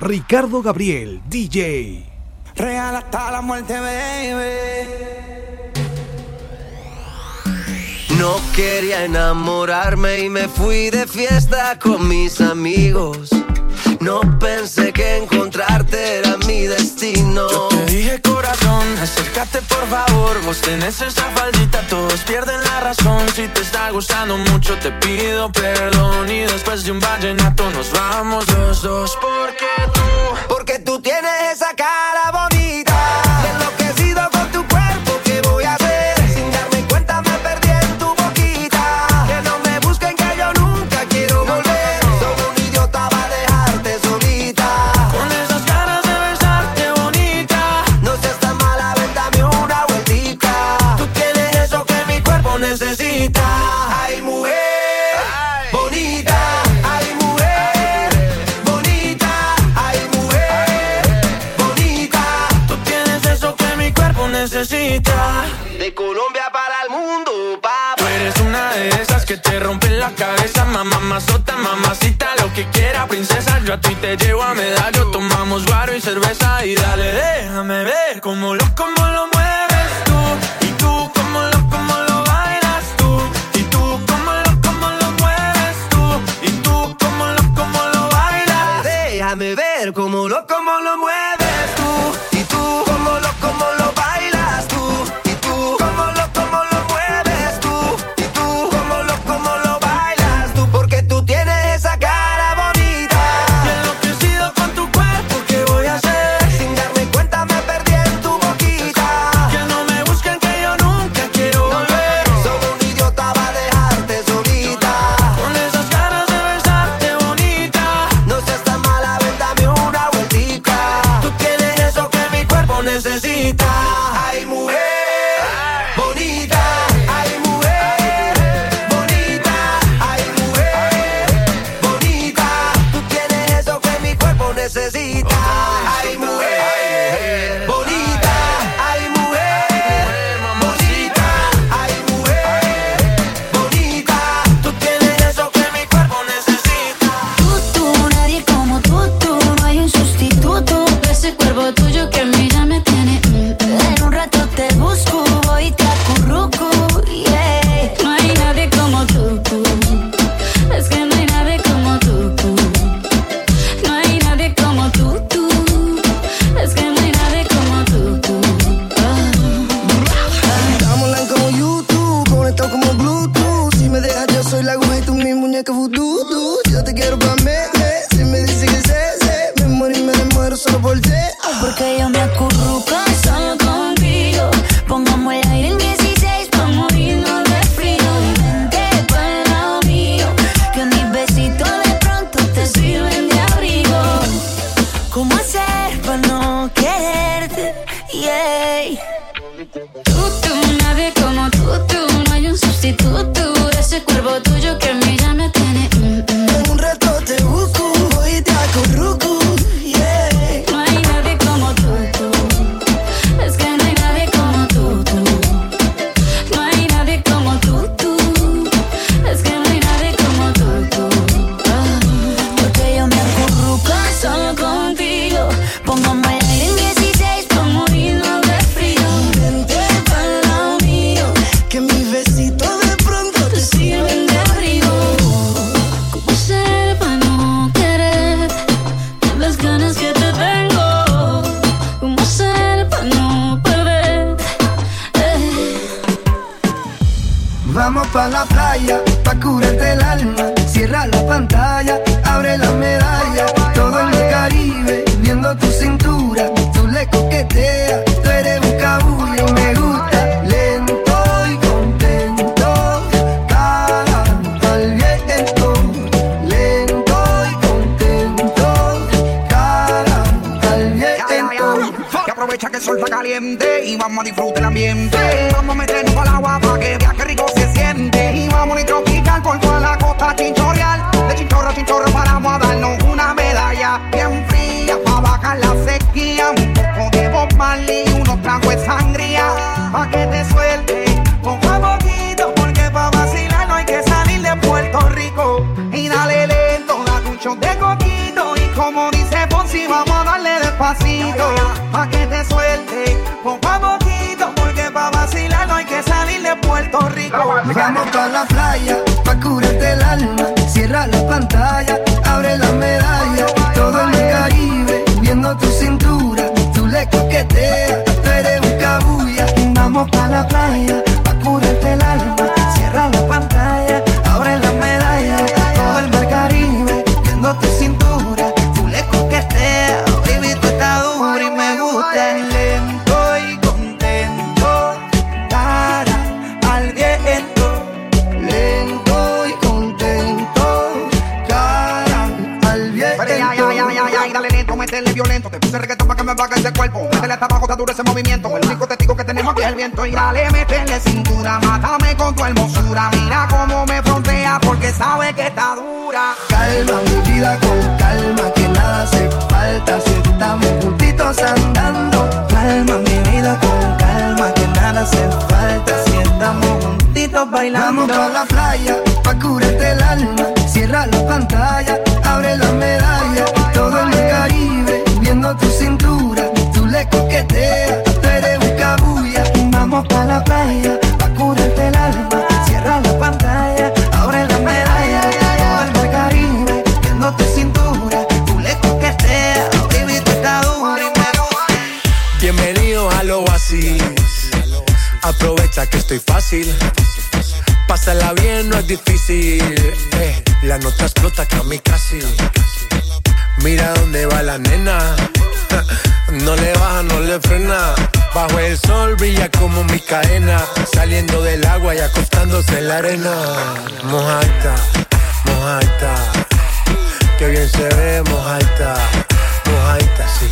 Ricardo Gabriel, DJ. Real hasta la muerte, baby. No quería enamorarme y me fui de fiesta con mis amigos. No pensé que encontrarte era mi destino. Yo te dije corazón, acércate por favor. Vos tenés esa faldita, todos pierden la razón. Si te está gustando mucho, te pido perdón. Y después de un vallenato nos vamos los dos. Porque mazota, mamacita, lo que quiera, princesa. Yo a ti te llevo a medallo, tomamos guaro y cerveza. Y dale, déjame ver cómo lo, cómo Vamos pa' la playa, pa' curarte el alma. Cierra la pantalla, abre la medalla. Todo en el Caribe, viendo tu cintura. Tú le coqueteas, tú eres un cabullo. Me gusta lento y contento. Cara al viento. Lento y contento. Cara al viento. Y aprovecha que el sol está caliente y vamos a disfrutar el ambiente. Vamos a meternos al agua pa' que viaje rico Vamos tropical por toda la costa chinchorreal. De chinchorro a chinchorro paramos a una medalla bien fría para bajar la sequía. Un poco de y unos tragos de sangría pa' que te suelte. Poco a poquito porque pa' vacilar no hay que salir de Puerto Rico. Y dale lento, da un de coquito y como dice Fonsi vamos Vamos pa' la playa, pa' curarte el alma. Cierra la pantalla, abre la medalla. Todo en el Caribe, viendo tu cintura. Tú le coqueteas, tú eres un cabulla. Vamos pa' la playa, Calma mi vida con calma, que nada hace falta si estamos juntitos andando. Calma mi vida con calma, que nada hace falta si estamos juntitos bailando. Vamos pa' la playa, pa' curarte cadena. Saliendo del agua y acostándose en la arena. Mojaita, mojaita. Que bien se ve, mojaita. Mojaita, sí,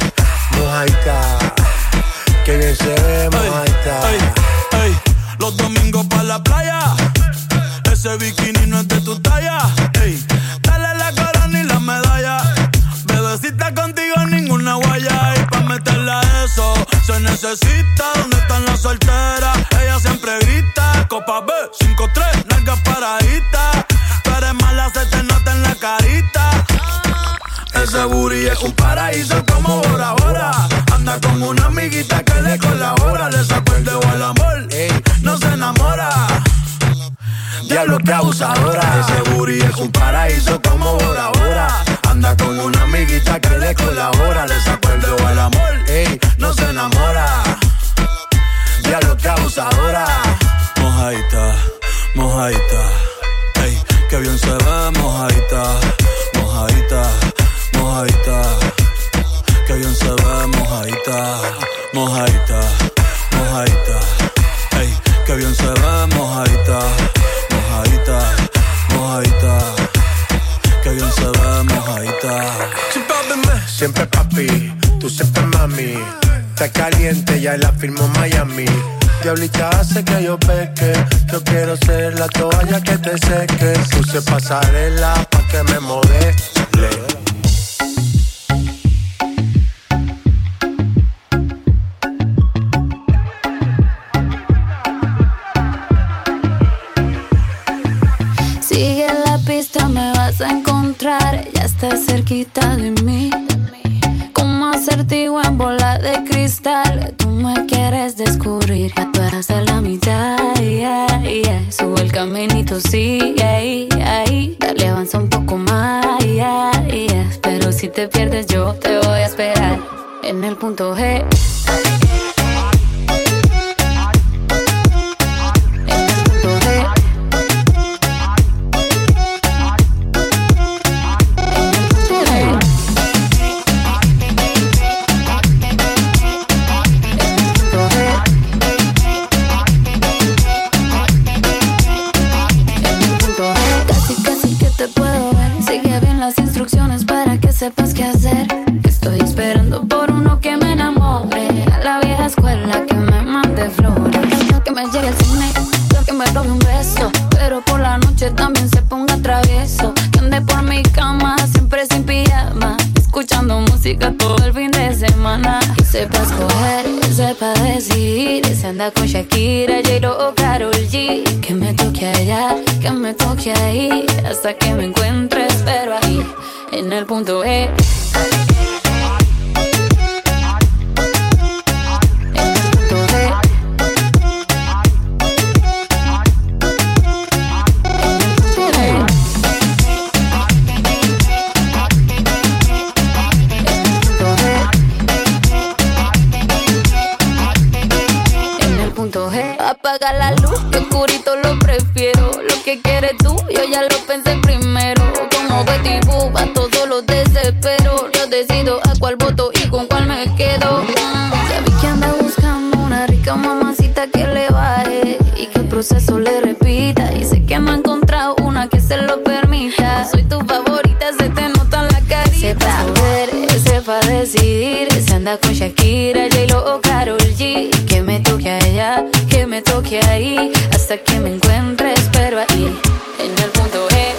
mojaita. Que bien se ve, mojaita. Ey, ey, los domingos para la playa. Ese bikini no es de tu talla. Ey, dale la corona y la medalla. Bebecita contigo ninguna guaya. Y pa' meterla a eso se necesita. Siempre papi, tú siempre mami. Está caliente, ya la firmó Miami. Diablita hace que yo peque. Yo quiero ser la toalla que te seque. Puse pasarela pa' que me modele. Sigue la pista, me vas a encontrar. Ya estás cerquita de mí. Tú me quieres descubrir. Ya tú eras de la mitad. yeah, yeah. Sube el caminito, sí, ahí, ahí. Dale, avanza un poco más. yeah, yeah. Pero si te pierdes, yo te voy a esperar. En el punto G. Shakira, J-Lo. Que me toque allá, que me toque ahí. Hasta que apaga la luz, que oscurito lo prefiero. Lo que quieres tú, yo ya lo pensé primero. Como Betty Boop, a todos los desespero. Yo decido a cuál voto y con cuál me quedo. Ya vi que anda buscando una rica mamacita que le baje y que el proceso le repita. Y sé que me ha encontrado una que se lo permita. Soy tu favorita, se te nota en la carita. Sepa ver, sepa decidir. Se anda con Shakira, J-Lo me toque ahí. Hasta que me encuentres, pero ahí, en el punto E.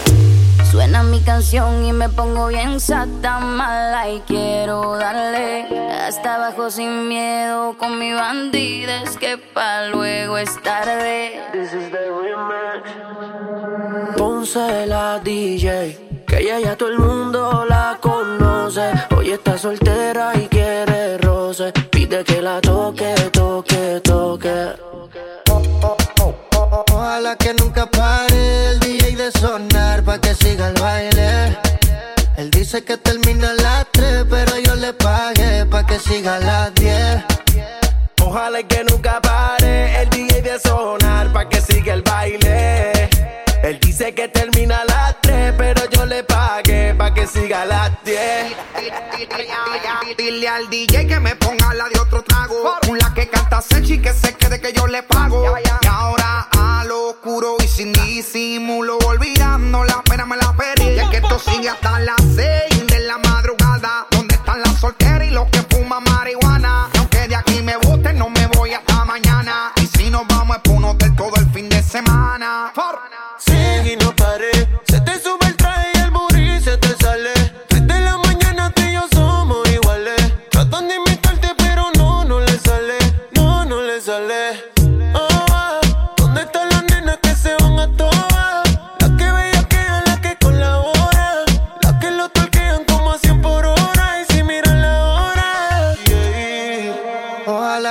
Suena mi canción y me pongo bien sata mala y quiero darle hasta abajo sin miedo con mi bandida es que pa luego es tarde. Ponce la DJ, que ella ya todo el mundo la conoce. Hoy está soltera y quiere roce. Pide que la toque, Ojalá que nunca pare el DJ de sonar pa' que siga el baile. Él dice que termina a las 3, pero yo le pagué pa' que siga a las 10. Ojalá que nunca pare el DJ de sonar pa' que siga el baile. Él dice que termina a las 3, pero yo le pagué pa' que siga a las 10. Dile al DJ que me ponga la de otro trago. Una que canta Sechi que se quede que yo le pago. Y ahora oscuro y sin disimulo, olvidando la pena me la perdí. Y es que esto sigue hasta las 6 de la madrugada. ¿Dónde están las solteras y los que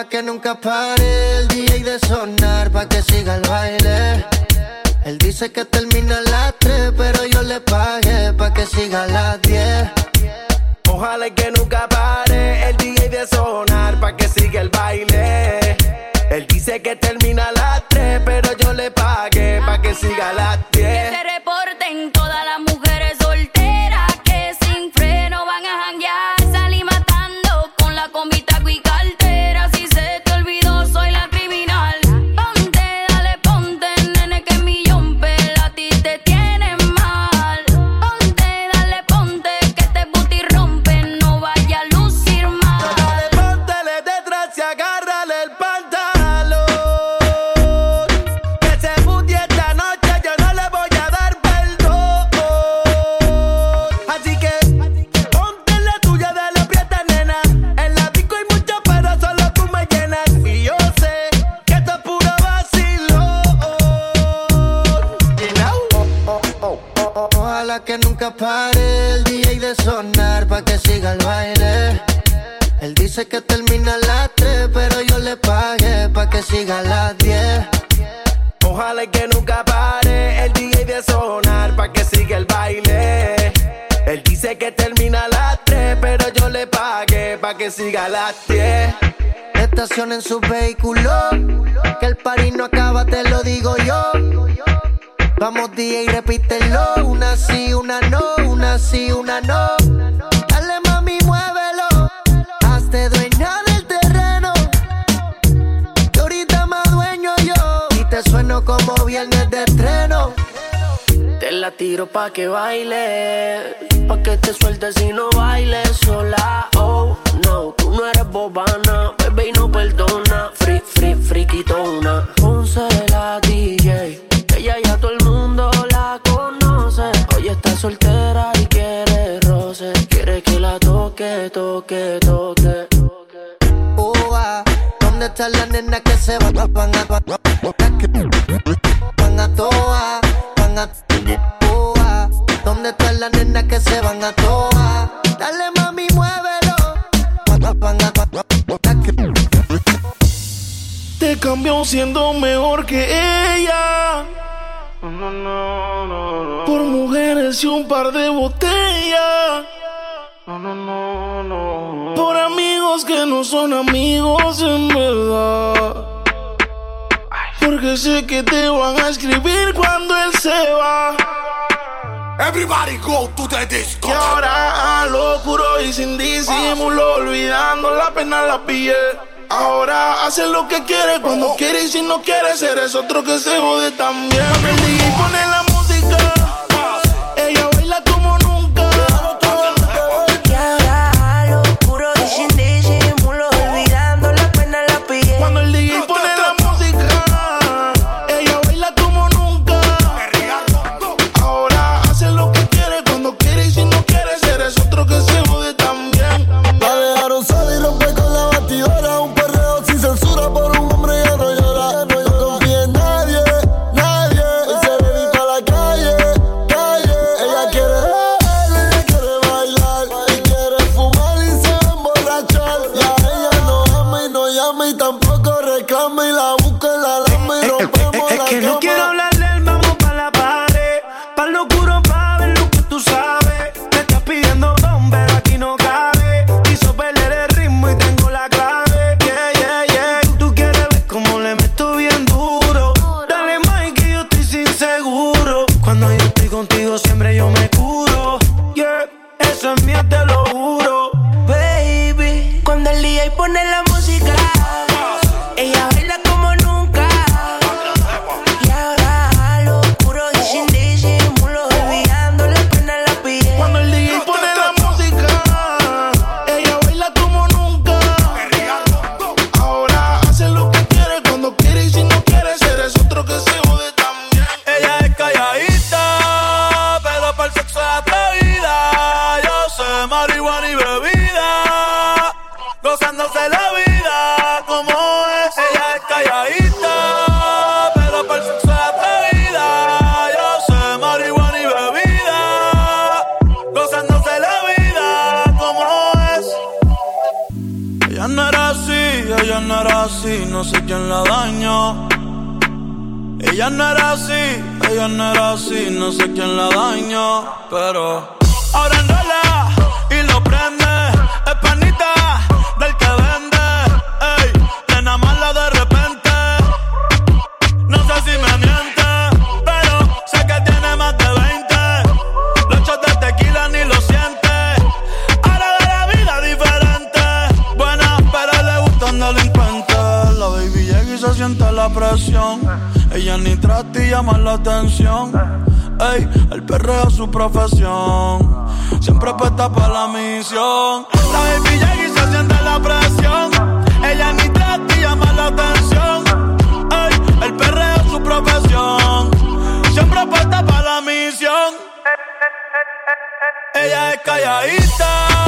que nunca pare el DJ de sonar pa' que siga el baile. Él dice que termina a las 3, pero yo le pagué pa' que siga a las 10. Ojalá que nunca pare el DJ de sonar pa' que siga el baile. Él dice que termina pagué Estacionen su vehículo, que el party no acaba, te lo digo yo. Vamos DJ, repítelo, una sí, una no, una sí, una no. Dale mami, muévelo, hazte dueña del terreno. Que ahorita más dueño yo, y te sueno como viernes de estreno. Te la tiro pa' que baile, pa' que te sueltes y no bailes sola. Oh, no, tú no eres bobana, bebé y no perdona. Free, free, friquitona. Ponce la DJ, ella ya todo el mundo la conoce. Hoy está soltera y quiere roce, quiere que la toque, toque, toque. Ah, ¿dónde están las nenas que se van, van a, van van a toa, van a toa? ¿Dónde están las nenas que se van a toa? cambió siendo mejor que ella. No, no, no, Por mujeres y un par de botellas. Por amigos que no son amigos en verdad. Porque sé que te van a escribir cuando él se va. Everybody go to the disco. Y ahora a locuro y sin disimulo, olvidando la pena la piel. Ahora hace lo que quiere cuando quiere y si no quiere ser es otro que se jode también. no era así, no sé quién la dañó. Ella no era así, ella no era así, no sé quién la dañó, pero ahora enrola y lo prende, es panita. Ella ni trata y llama la atención. Ey, el perreo es su profesión. Siempre apuesta para la misión. La baby y se siente la presión. Ella ni trata y llama la atención. Ey, el perreo es su profesión. Siempre apuesta para la misión. Ella es calladita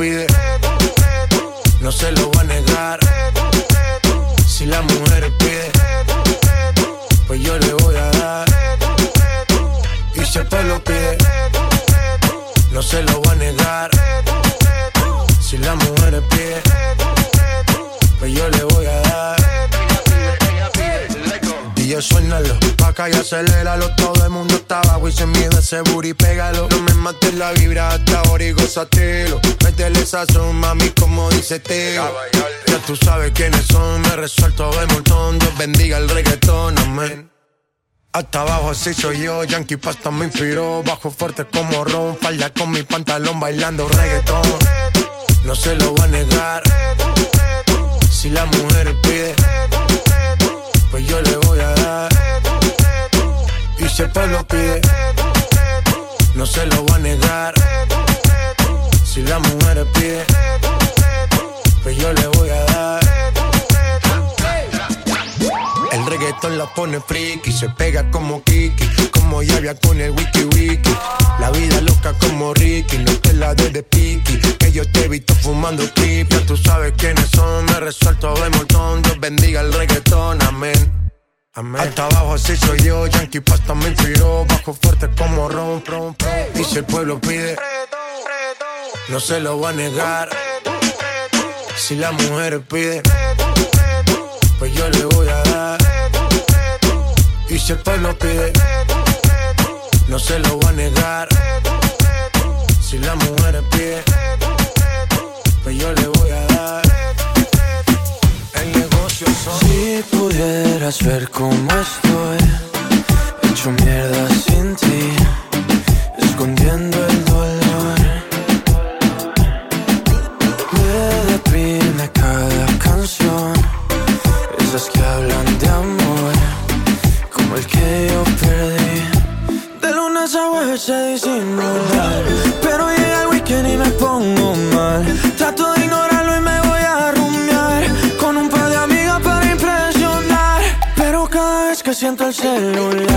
pide Pa' acá y aceléralo. Todo el mundo está abajo y se mide ese booty, pégalo. No me mates la vibra hasta ahora y gózatelo. Métele sazón, mami, como dice Teo. Ya tú sabes quiénes son, me resuelto de montón. Dios bendiga el reggaetón, amén. Hasta abajo así soy yo, Yankee Pasta me inspiró Bajo fuerte como Ron, falda con mi pantalón bailando reggaetón No se lo voy a negar Si la mujer pide Pues yo le voy a dar Y si el pueblo pide No se lo voy a negar Si la mujer pide Pues yo le voy a dar el reggaetón la pone friki, se pega como Kiki, como Yavia con el wiki wiki. La vida loca como Ricky, no te la de de Piki. Que yo te he visto fumando trip, ya tú sabes quiénes son. Me resuelto de montón, Dios bendiga el reggaetón, amén. Amén. Hasta abajo así soy yo, Yankee Pasta me inspiró. Bajo fuerte como ron, ron, Y si el pueblo pide, no se lo va a negar. Si la mujer pide pues yo le voy a dar. Y si el pueblo pide, no se lo voy a negar. Si la mujer pide, pues yo le voy a dar. Si pudieras ver cómo estoy, hecho mierda sin ti, escondiendo el celular,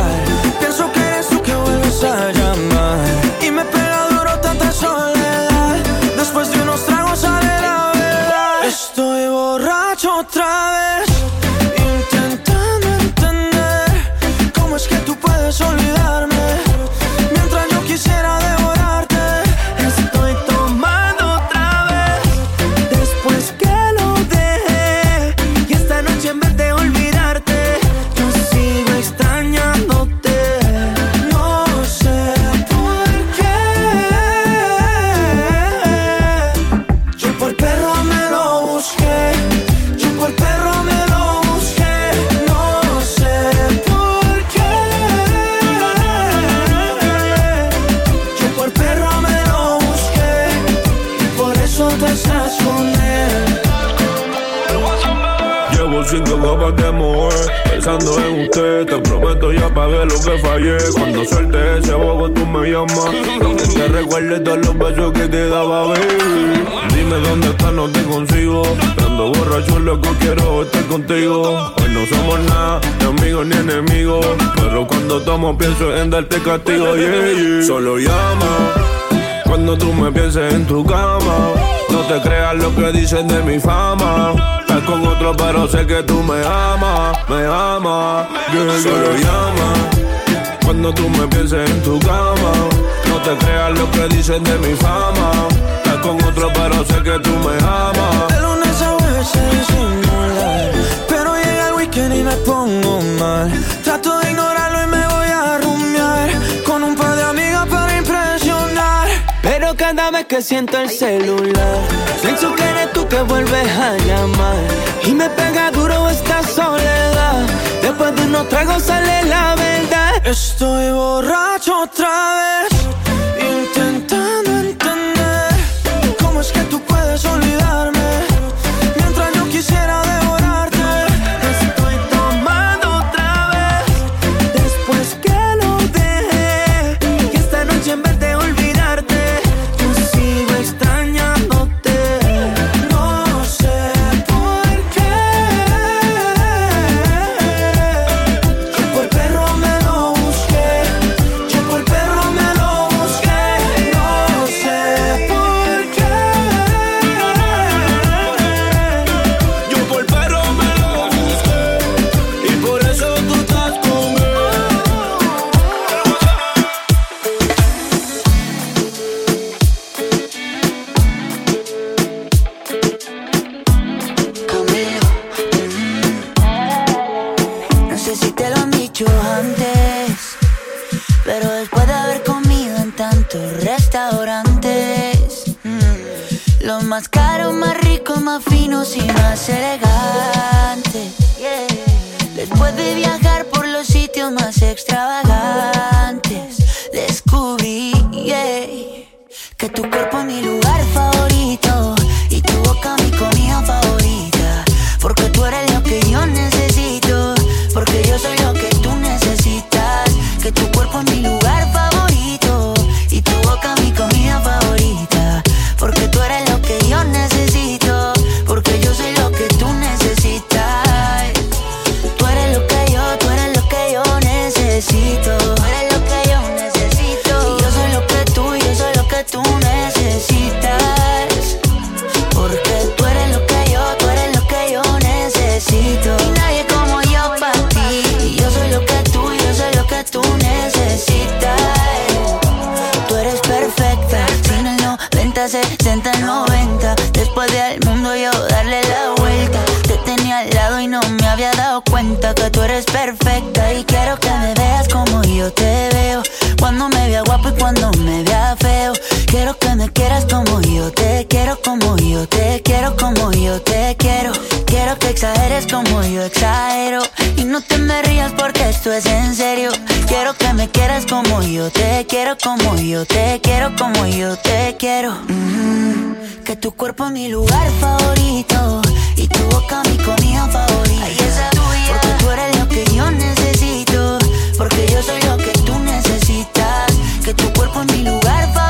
que te daba, baby Dime dónde estás, no te consigo Ando borracho, loco, quiero estar contigo Hoy no somos nada, ni amigos ni enemigos Pero cuando tomo pienso en darte castigo, yeah, yeah. Solo llama cuando tú me pienses en tu cama. No te creas lo que dicen de mi fama. Estás con otro, pero sé que tú me amas, me amas. Yeah, Solo llama cuando tú me pienses en tu cama. No te creas lo que dicen de mi fama. Estás con otro, pero sé que tú me amas. De lunes a se disimular Pero llega el weekend y me pongo mal Trato Pero cada vez que siento el celular Pienso que eres tú que vuelves a llamar. Y me pega duro esta soledad. Después de unos tragos sale la verdad. Estoy borracho otra vez Intentando cuenta que tú eres perfecta y quiero que me veas como yo te veo. Cuando me vea guapo y cuando me vea feo. Quiero que me quieras como yo te quiero, como yo te quiero, como yo te quiero. Quiero que exageres como yo exagero. Y no te me rías porque esto es en serio. Quiero que me quieras como yo te quiero, como yo te quiero, como yo te quiero. Que tu cuerpo es mi lugar favorito y tu boca mi comida con mi lugar.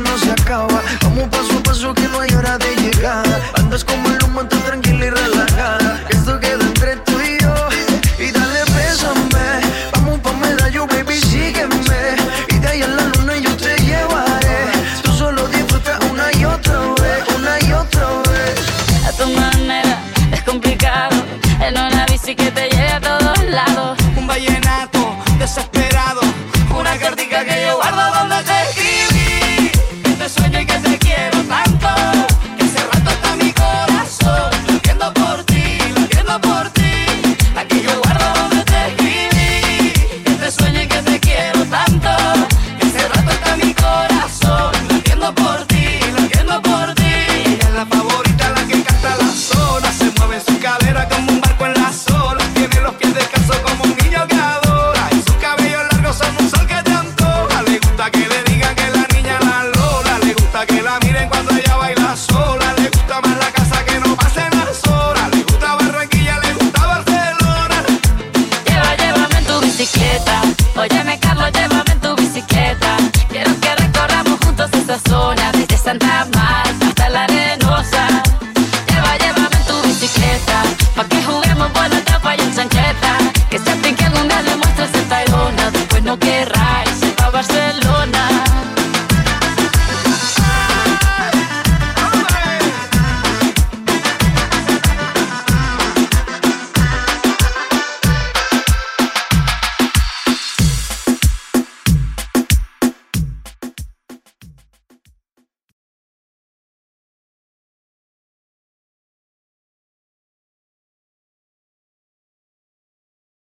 noche no se acaba. Vamos paso a paso que no hay hora de llegar. Andas como el